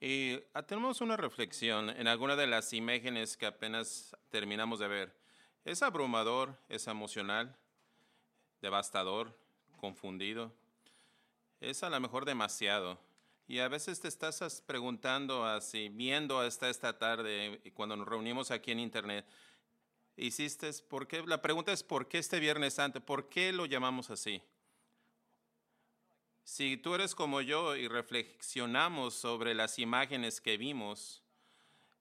Y ah, tenemos una reflexión en alguna de las imágenes que apenas terminamos de ver. Es abrumador, es emocional, devastador, confundido. Es a lo mejor demasiado. Y a veces te estás preguntando así, viendo hasta esta tarde, cuando nos reunimos aquí en internet, hiciste, ¿por qué? La pregunta es, ¿por qué este Viernes Santo? ¿Por qué lo llamamos así? Si tú eres como yo y reflexionamos sobre las imágenes que vimos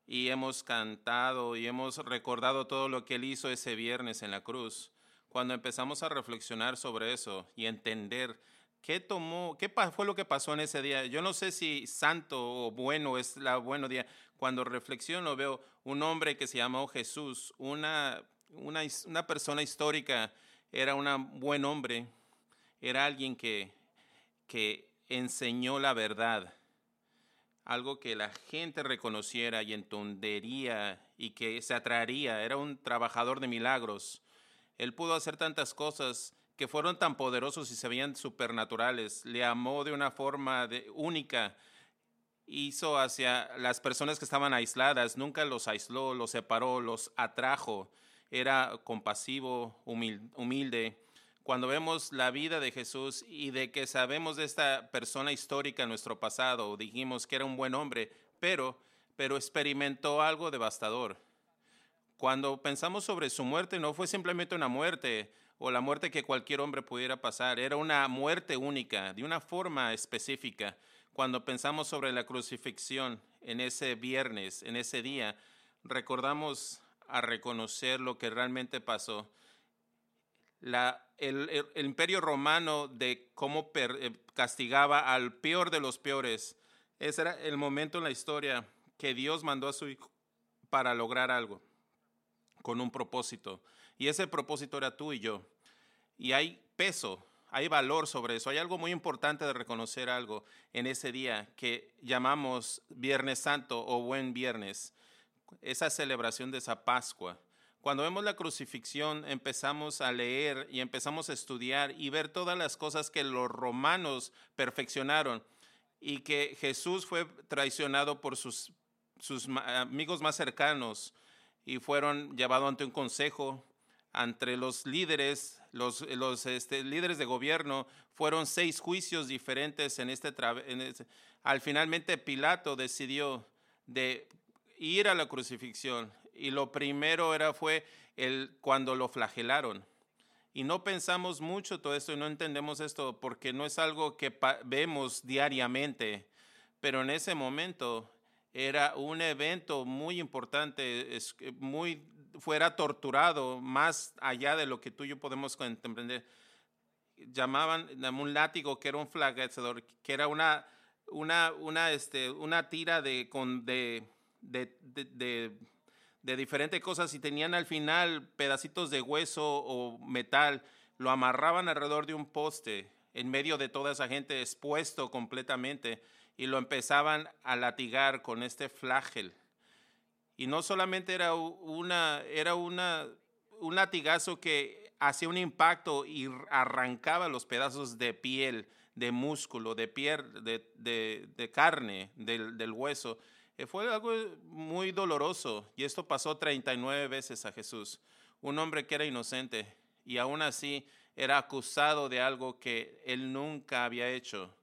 y hemos cantado y hemos recordado todo lo que Él hizo ese viernes en la cruz, cuando empezamos a reflexionar sobre eso y entender qué tomó, qué fue lo que pasó en ese día, yo no sé si santo o bueno es la bueno día. Cuando reflexiono veo un hombre que se llamó Jesús, una, una, una persona histórica, era un buen hombre, era alguien que que enseñó la verdad, algo que la gente reconociera y entendería y que se atraería. Era un trabajador de milagros. Él pudo hacer tantas cosas que fueron tan poderosos y se veían supernaturales. Le amó de una forma única. Hizo hacia las personas que estaban aisladas. Nunca los aisló, los separó, los atrajo. Era compasivo, humilde cuando vemos la vida de Jesús y de que sabemos de esta persona histórica en nuestro pasado, dijimos que era un buen hombre, pero, pero experimentó algo devastador. Cuando pensamos sobre su muerte, no fue simplemente una muerte o la muerte que cualquier hombre pudiera pasar, era una muerte única, de una forma específica. Cuando pensamos sobre la crucifixión en ese viernes, en ese día, recordamos a reconocer lo que realmente pasó el, imperio romano de cómo eh, castigaba al peor de los peores. Ese era el momento en la historia que Dios mandó a su hijo para lograr algo, con un propósito. Y ese propósito era tú y yo. Y hay peso, hay valor sobre eso. Hay algo muy importante de reconocer algo en ese día que llamamos Viernes Santo o Buen Viernes, esa celebración de esa Pascua. Cuando vemos la crucifixión, empezamos a leer y empezamos a estudiar y ver todas las cosas que los romanos perfeccionaron y que Jesús fue traicionado por sus, sus amigos más cercanos y fueron llevados ante un consejo, entre los líderes, los, los este, líderes de gobierno, fueron seis juicios diferentes en este, en este, Al finalmente Pilato decidió de ir a la crucifixión y lo primero era fue el cuando lo flagelaron. Y no pensamos mucho todo esto y no entendemos esto porque no es algo que vemos diariamente, pero en ese momento era un evento muy importante, es, muy fuera torturado más allá de lo que tú y yo podemos comprender. Llamaban un látigo que era un flagelación, que era una, una, una, este, una tira de, con, de, de, de de diferentes cosas y tenían al final pedacitos de hueso o metal, lo amarraban alrededor de un poste en medio de toda esa gente expuesto completamente y lo empezaban a latigar con este flagel. Y no solamente era, una, era una, un latigazo que hacía un impacto y arrancaba los pedazos de piel, de músculo, de piel, de, de, carne, del, del hueso fue algo muy doloroso y esto pasó 39 veces a Jesús. Un hombre que era inocente y aún así era acusado de algo que él nunca había hecho.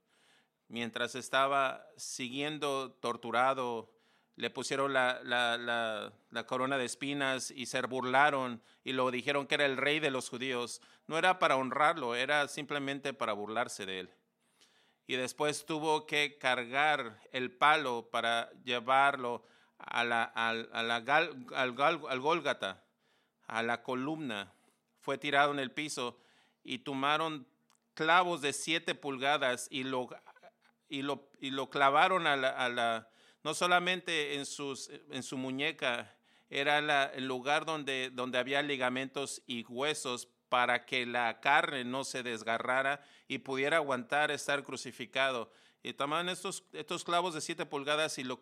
Mientras estaba siguiendo torturado, le pusieron la, la, corona de espinas y se burlaron y lo dijeron que era el rey de los judíos. No era para honrarlo, era simplemente para burlarse de él y después tuvo que cargar el palo para llevarlo a la, al, al, Gólgata, a la columna. Fue tirado en el piso y tomaron clavos de siete pulgadas y lo, y lo, y lo clavaron a la, no solamente en, sus, en su muñeca, era el lugar donde, donde había ligamentos y huesos para que la carne no se desgarrara y pudiera aguantar estar crucificado. Y tomaron estos, estos clavos de siete pulgadas y lo,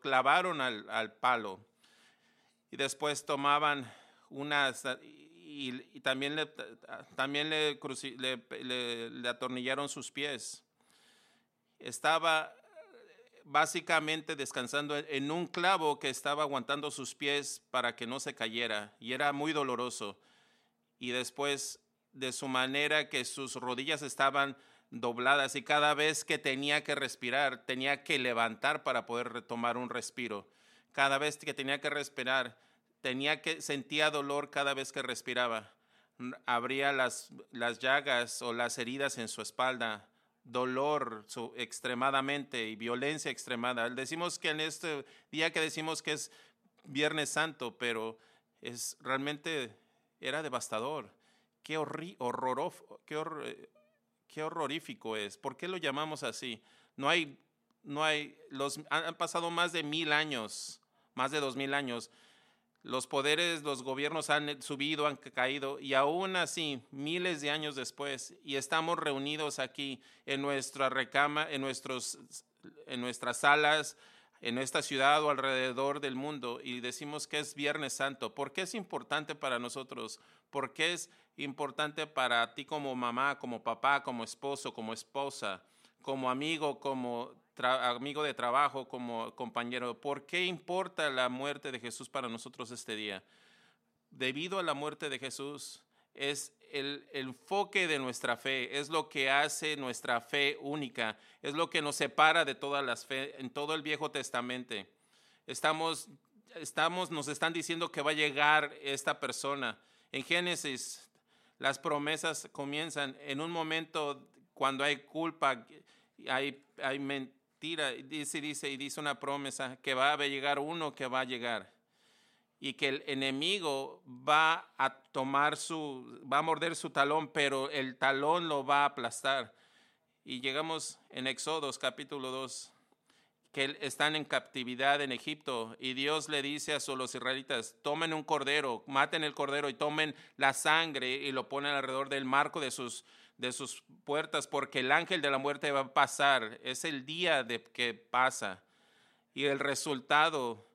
clavaron al, al, palo. Y después tomaban unas, y, y también, le, también le, atornillaron sus pies. Estaba básicamente descansando en un clavo que estaba aguantando sus pies para que no se cayera y era muy doloroso. Y después de su manera que sus rodillas estaban dobladas y cada vez que tenía que respirar, tenía que levantar para poder retomar un respiro. Cada vez que tenía que respirar, tenía que sentía dolor cada vez que respiraba. Abría las, las llagas o las heridas en su espalda, dolor su, extremadamente y violencia extremada. Decimos que en este día que decimos que es Viernes Santo, pero es realmente era devastador. Qué, horri, eh, qué horrorífico es. ¿Por qué lo llamamos así? No hay, no hay, los, han pasado más de mil años, más de dos mil años. Los poderes, los gobiernos han subido, han caído, y aún así, miles de años después, y estamos reunidos aquí en nuestra recama, en, nuestros, en nuestras salas, en esta ciudad o alrededor del mundo, y decimos que es Viernes Santo. ¿Por qué es importante para nosotros? ¿Por qué es importante para ti como mamá, como papá, como esposo, como esposa, como amigo, como amigo de trabajo, como compañero. ¿Por qué importa la muerte de Jesús para nosotros este día? Debido a la muerte de Jesús, es el, enfoque de nuestra fe, es lo que hace nuestra fe única, es lo que nos separa de todas las fe en todo el Viejo Testamento. Estamos, estamos, nos están diciendo que va a llegar esta persona. En Génesis las promesas comienzan en un momento cuando hay culpa, hay, hay mentira, dice, dice y dice una promesa que va a llegar uno que va a llegar y que el enemigo va a tomar su, va a morder su talón, pero el talón lo va a aplastar. Y llegamos en Éxodos capítulo 2 que están en captividad en Egipto y Dios le dice a los israelitas, tomen un cordero, maten el cordero y tomen la sangre y lo ponen alrededor del marco de sus, de sus puertas porque el ángel de la muerte va a pasar, es el día de que pasa. Y el resultado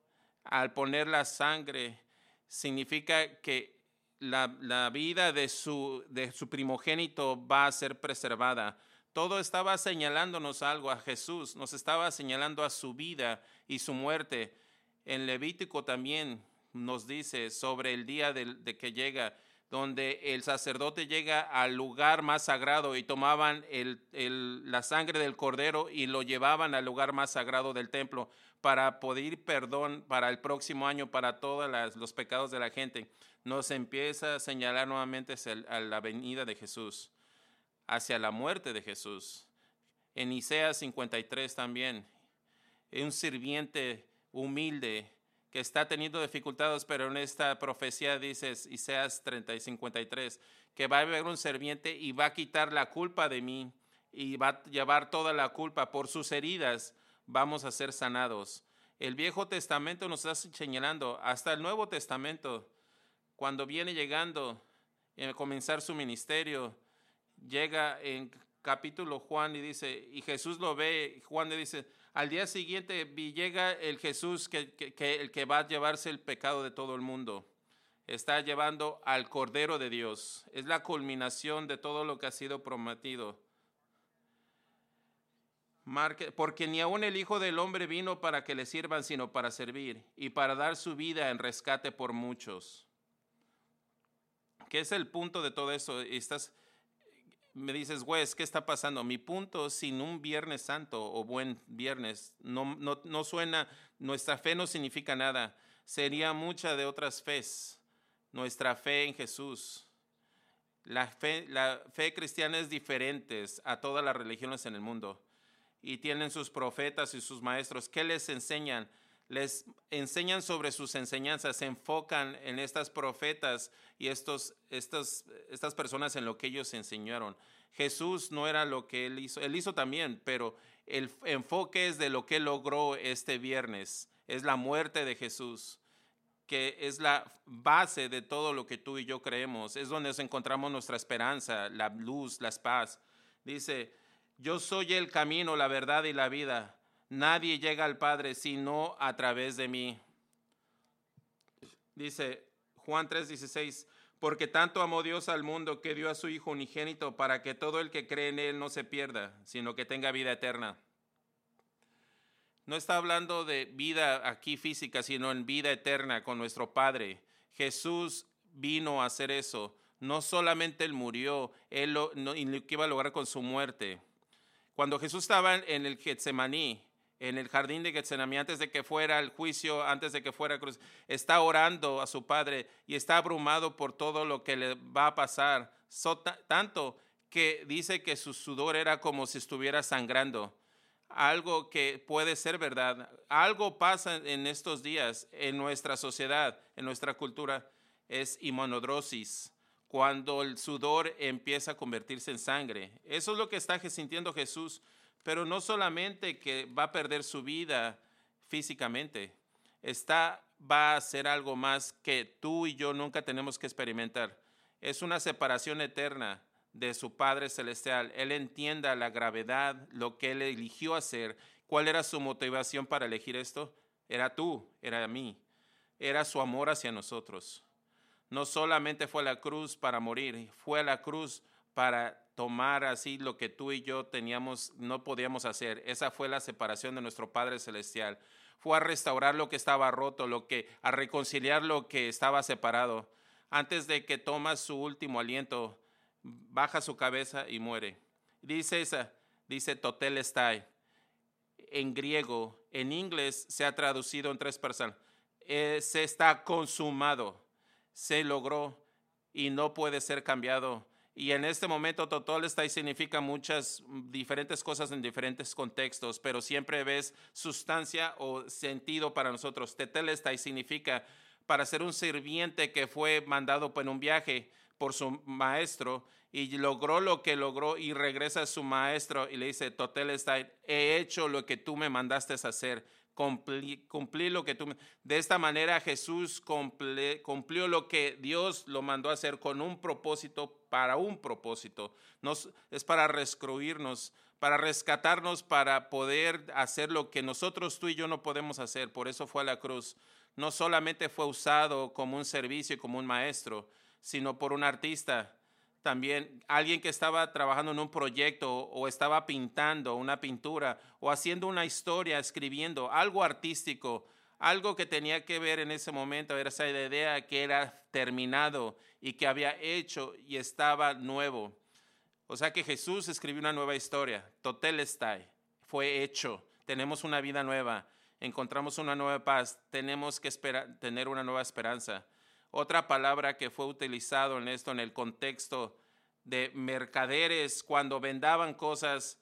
al poner la sangre significa que la, la vida de su, de su primogénito va a ser preservada todo estaba señalándonos algo a Jesús, nos estaba señalando a su vida y su muerte. En Levítico también nos dice sobre el día de, que llega, donde el sacerdote llega al lugar más sagrado y tomaban la sangre del cordero y lo llevaban al lugar más sagrado del templo para pedir perdón para el próximo año para todos los pecados de la gente. Nos empieza a señalar nuevamente a la venida de Jesús hacia la muerte de Jesús. En Isaías 53 también, un sirviente humilde que está teniendo dificultades, pero en esta profecía dice Isaías 30 y 53, que va a haber un sirviente y va a quitar la culpa de mí y va a llevar toda la culpa por sus heridas, vamos a ser sanados. El Viejo Testamento nos está señalando, hasta el Nuevo Testamento, cuando viene llegando a comenzar su ministerio, llega en capítulo Juan y dice, y Jesús lo ve, Juan le dice, al día siguiente llega el Jesús que, el que va a llevarse el pecado de todo el mundo. Está llevando al Cordero de Dios. Es la culminación de todo lo que ha sido prometido. Porque ni aun el Hijo del Hombre vino para que le sirvan, sino para servir y para dar su vida en rescate por muchos. ¿Qué es el punto de todo eso? Estás, me dices, güey, ¿qué está pasando? Mi punto, sin un Viernes Santo o buen viernes, no, no, no suena, nuestra fe no significa nada. Sería mucha de otras fes. Nuestra fe en Jesús. La fe, la fe cristiana es diferente a todas las religiones en el mundo. Y tienen sus profetas y sus maestros. ¿Qué les enseñan? les enseñan sobre sus enseñanzas, se enfocan en estas profetas y estos, estas, estas personas en lo que ellos enseñaron. Jesús no era lo que él hizo, él hizo también, pero el enfoque es de lo que logró este viernes, es la muerte de Jesús, que es la base de todo lo que tú y yo creemos, es donde nos encontramos nuestra esperanza, la luz, la paz. Dice, yo soy el camino, la verdad y la vida. Nadie llega al Padre sino a través de mí. Dice Juan 3:16, porque tanto amó Dios al mundo que dio a su Hijo unigénito para que todo el que cree en Él no se pierda, sino que tenga vida eterna. No está hablando de vida aquí física, sino en vida eterna con nuestro Padre. Jesús vino a hacer eso. No solamente Él murió, Él lo, no, que iba a lograr con su muerte. Cuando Jesús estaba en el Getsemaní, en el jardín de Getsemaní, antes de que fuera el juicio, antes de que fuera cruz, está orando a su Padre y está abrumado por todo lo que le va a pasar. So, tanto que dice que su sudor era como si estuviera sangrando algo que puede ser verdad. Algo pasa en estos días en nuestra sociedad, en nuestra cultura, es inmunodrosis, cuando el sudor empieza a convertirse en sangre. Eso es lo que está sintiendo Jesús, pero no solamente que va a perder su vida físicamente, está va a ser algo más que tú y yo nunca tenemos que experimentar. Es una separación eterna de su Padre Celestial. Él entienda la gravedad, lo que Él eligió hacer. ¿Cuál era su motivación para elegir esto? Era tú, era mí. Era su amor hacia nosotros. No solamente fue la cruz para morir, fue la cruz para tomar así lo que tú y yo teníamos, no podíamos hacer. Esa fue la separación de nuestro Padre Celestial. Fue a restaurar lo que estaba roto, lo que, a reconciliar lo que estaba separado. Antes de que toma su último aliento, baja su cabeza y muere. Dice esa, dice totelestai. En griego, en inglés se ha traducido en tres personas. Eh, se está consumado, se logró y no puede ser cambiado. Y en este momento totelestai significa muchas diferentes cosas en diferentes contextos, pero siempre ves sustancia o sentido para nosotros. Tetelestai significa para ser un sirviente que fue mandado en un viaje por su maestro y logró lo que logró y regresa a su maestro y le dice, Totel está, he hecho lo que tú me mandaste hacer, cumplí, lo que tú. De esta manera Jesús cumplió lo que Dios lo mandó hacer con un propósito, para un propósito. Nos, es para rescruirnos, para rescatarnos, para poder hacer lo que nosotros, tú y yo no podemos hacer. Por eso fue a la cruz. No solamente fue usado como un servicio y como un maestro, sino por un artista. También alguien que estaba trabajando en un proyecto o estaba pintando una pintura o haciendo una historia, escribiendo algo artístico, algo que tenía que ver en ese momento, era esa idea que era terminado y que había hecho y estaba nuevo. O sea que Jesús escribió una nueva historia, Totelestai, fue hecho, tenemos una vida nueva, encontramos una nueva paz, tenemos que esperar, tener una nueva esperanza. Otra palabra que fue utilizado en esto, en el contexto de mercaderes, cuando vendaban cosas,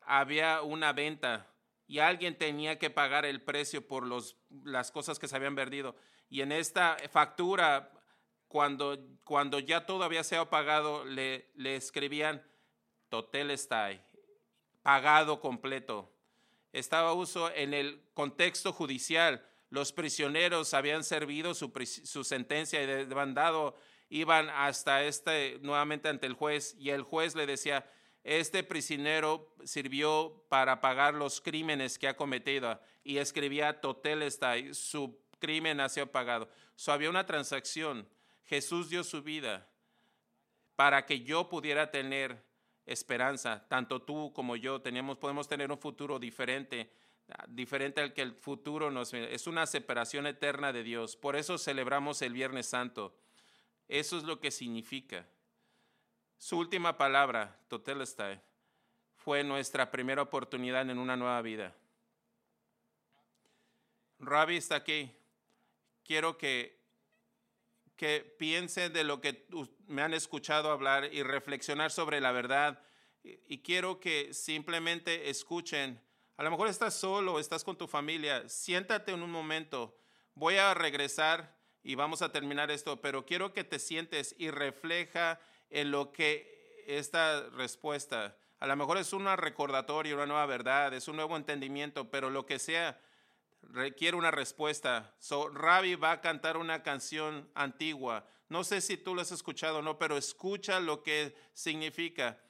había una venta y alguien tenía que pagar el precio por los, las cosas que se habían vendido. Y en esta factura, cuando, cuando ya todo había sido pagado, le, le escribían Totel está pagado completo. Estaba uso en el contexto judicial los prisioneros habían servido su, sentencia y demandado, iban hasta este, nuevamente ante el juez, y el juez le decía, este prisionero sirvió para pagar los crímenes que ha cometido, y escribía está su crimen ha sido pagado. So, había una transacción. Jesús dio su vida para que yo pudiera tener esperanza, tanto tú como yo teníamos, podemos tener un futuro diferente diferente al que el futuro nos es una separación eterna de Dios. Por eso celebramos el Viernes Santo. Eso es lo que significa. Su última palabra, Totelestai, fue nuestra primera oportunidad en una nueva vida. Rabbi está aquí. Quiero que, que piensen de lo que me han escuchado hablar y reflexionar sobre la verdad. y quiero que simplemente escuchen a lo mejor estás solo, estás con tu familia. Siéntate en un momento. Voy a regresar y vamos a terminar esto, pero quiero que te sientes y refleja en lo que esta respuesta. A lo mejor es una recordatoria, una nueva verdad, es un nuevo entendimiento, pero lo que sea requiere una respuesta. So, Ravi va a cantar una canción antigua. No sé si tú lo has escuchado o no, pero escucha lo que significa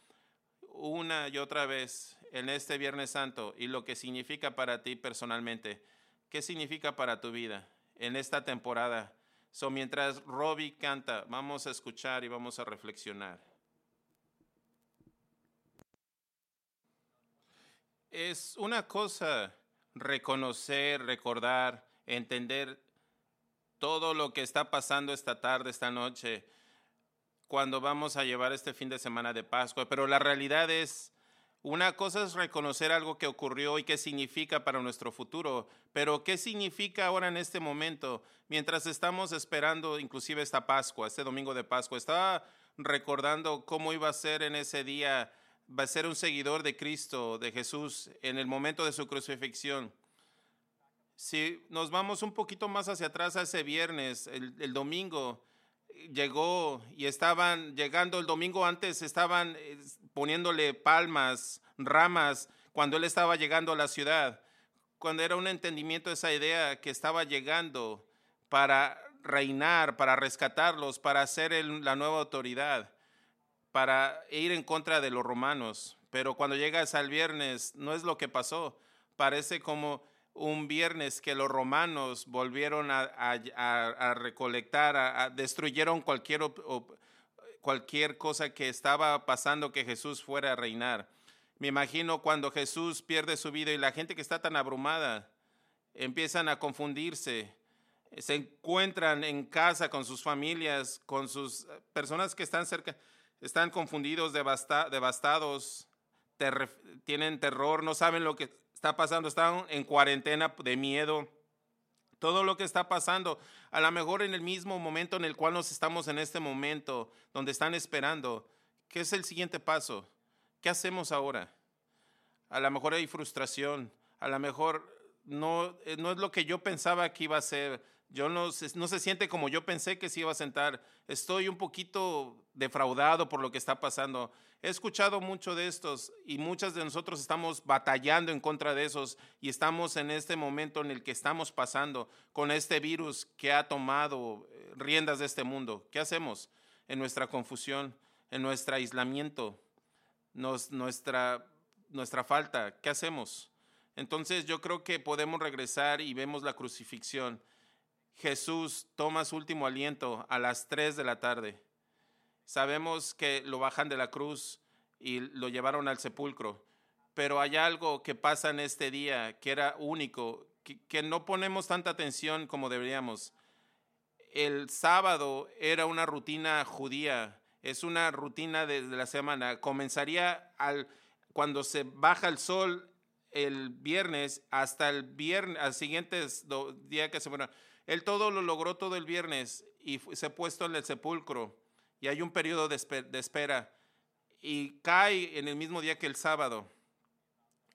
una y otra vez en este Viernes Santo y lo que significa para ti personalmente. ¿Qué significa para tu vida en esta temporada? So, mientras Robbie canta, vamos a escuchar y vamos a reflexionar. Es una cosa reconocer, recordar, entender todo lo que está pasando esta tarde, esta noche, cuando vamos a llevar este fin de semana de Pascua. Pero la realidad es, una cosa es reconocer algo que ocurrió y qué significa para nuestro futuro, pero qué significa ahora en este momento, mientras estamos esperando inclusive esta Pascua, este domingo de Pascua. Estaba recordando cómo iba a ser en ese día, va a ser un seguidor de Cristo, de Jesús, en el momento de su crucifixión. Si nos vamos un poquito más hacia atrás a ese viernes, el, el domingo, llegó y estaban llegando el domingo antes, estaban eh, poniéndole palmas, ramas, cuando él estaba llegando a la ciudad, cuando era un entendimiento esa idea que estaba llegando para reinar, para rescatarlos, para ser la nueva autoridad, para ir en contra de los romanos. Pero cuando llegas al viernes, no es lo que pasó. Parece como un viernes que los romanos volvieron a, recolectar, a, destruyeron cualquier, cualquier cosa que estaba pasando que Jesús fuera a reinar. Me imagino cuando Jesús pierde su vida y la gente que está tan abrumada empiezan a confundirse, se encuentran en casa con sus familias, con sus personas que están cerca, están confundidos, devastados, tienen terror, no saben lo que está pasando, están en cuarentena de miedo. Todo lo que está pasando, a lo mejor en el mismo momento en el cual nos estamos en este momento, donde están esperando, ¿qué es el siguiente paso? ¿Qué hacemos ahora? A lo mejor hay frustración, a lo mejor no, eh, no es lo que yo pensaba que iba a ser, yo no, no se siente como yo pensé que se iba a sentar, estoy un poquito defraudado por lo que está pasando. He escuchado mucho de estos y muchas de nosotros estamos batallando en contra de esos y estamos en este momento en el que estamos pasando con este virus que ha tomado eh, riendas de este mundo. ¿Qué hacemos en nuestra confusión, en nuestro aislamiento, nuestra, nuestra falta? ¿Qué hacemos? Entonces yo creo que podemos regresar y vemos la crucifixión. Jesús toma su último aliento a las 3 de la tarde Sabemos que lo bajan de la cruz y lo llevaron al sepulcro, pero hay algo que pasa en este día que era único, que, no ponemos tanta atención como deberíamos. El sábado era una rutina judía, es una rutina de, la semana. Comenzaría al, cuando se baja el sol el viernes hasta el viernes, al siguiente día que se bueno, Él todo lo logró todo el viernes y se ha puesto en el sepulcro y hay un periodo de, espera y cae en el mismo día que el sábado.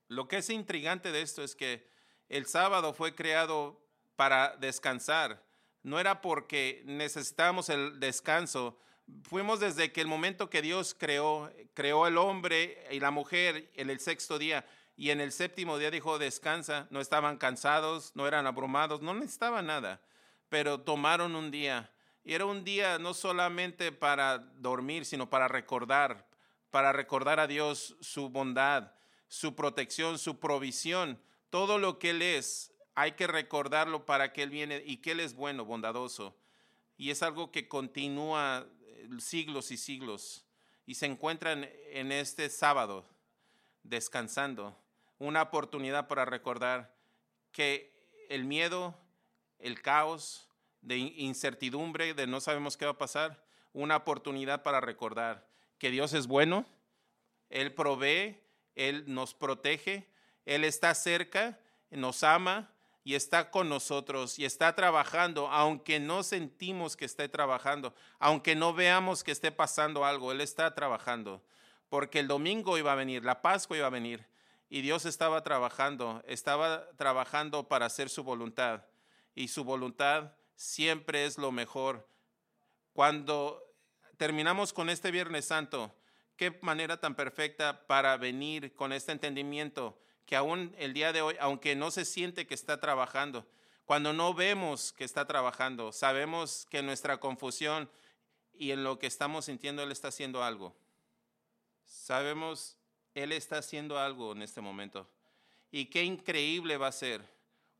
Lo que es intrigante de esto es que el sábado fue creado para descansar. No era porque necesitábamos el descanso. Fuimos desde que el momento que Dios creó, creó el hombre y la mujer en el sexto día y en el séptimo día dijo descansa. No estaban cansados, no eran abrumados, no necesitaban nada, pero tomaron un día y era un día no solamente para dormir, sino para recordar, para recordar a Dios su bondad, su protección, su provisión, todo lo que Él es. Hay que recordarlo para que Él viene y que Él es bueno, bondadoso. Y es algo que continúa eh, siglos y siglos. Y se encuentran en este sábado descansando. Una oportunidad para recordar que el miedo, el caos, de incertidumbre, de no sabemos qué va a pasar, una oportunidad para recordar que Dios es bueno, Él provee, Él nos protege, Él está cerca, nos ama y está con nosotros y está trabajando, aunque no sentimos que esté trabajando, aunque no veamos que esté pasando algo, Él está trabajando, porque el domingo iba a venir, la Pascua iba a venir y Dios estaba trabajando, estaba trabajando para hacer su voluntad y su voluntad siempre es lo mejor. Cuando terminamos con este Viernes Santo, qué manera tan perfecta para venir con este entendimiento que aún el día de hoy, aunque no se siente que está trabajando, cuando no vemos que está trabajando, sabemos que en nuestra confusión y en lo que estamos sintiendo Él está haciendo algo. Sabemos, Él está haciendo algo en este momento. Y qué increíble va a ser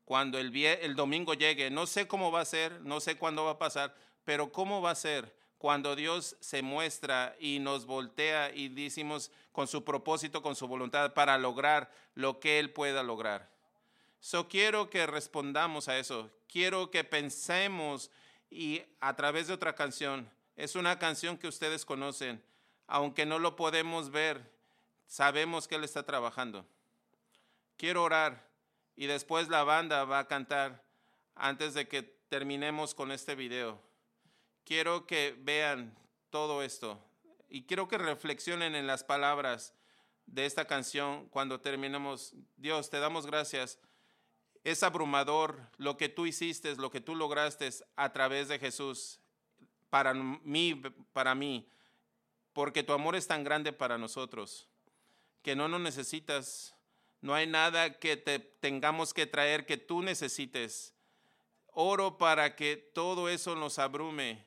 cuando el, el domingo llegue. No sé cómo va a ser, no sé cuándo va a pasar, pero cómo va a ser cuando Dios se muestra y nos voltea y decimos con su propósito, con su voluntad, para lograr lo que Él pueda lograr. So quiero que respondamos a eso. Quiero que pensemos y a través de otra canción. Es una canción que ustedes conocen. Aunque no lo podemos ver, sabemos que Él está trabajando. Quiero orar y después la banda va a cantar antes de que terminemos con este video. Quiero que vean todo esto y quiero que reflexionen en las palabras de esta canción cuando terminemos. Dios, te damos gracias. Es abrumador lo que tú hiciste, lo que tú lograste a través de Jesús para mí, para mí, porque tu amor es tan grande para nosotros que no nos necesitas no hay nada que te tengamos que traer que tú necesites. Oro para que todo eso nos abrume.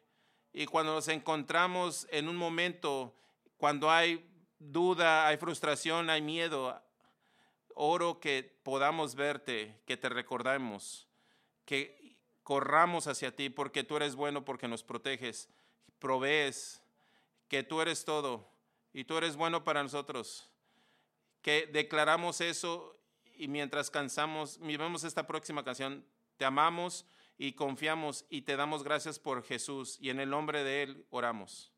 Y cuando nos encontramos en un momento, cuando hay duda, hay frustración, hay miedo, oro que podamos verte, que te recordemos, que corramos hacia ti porque tú eres bueno, porque nos proteges, provees, que tú eres todo y tú eres bueno para nosotros que declaramos eso y mientras cansamos, vemos esta próxima canción, te amamos y confiamos y te damos gracias por Jesús y en el nombre de Él oramos.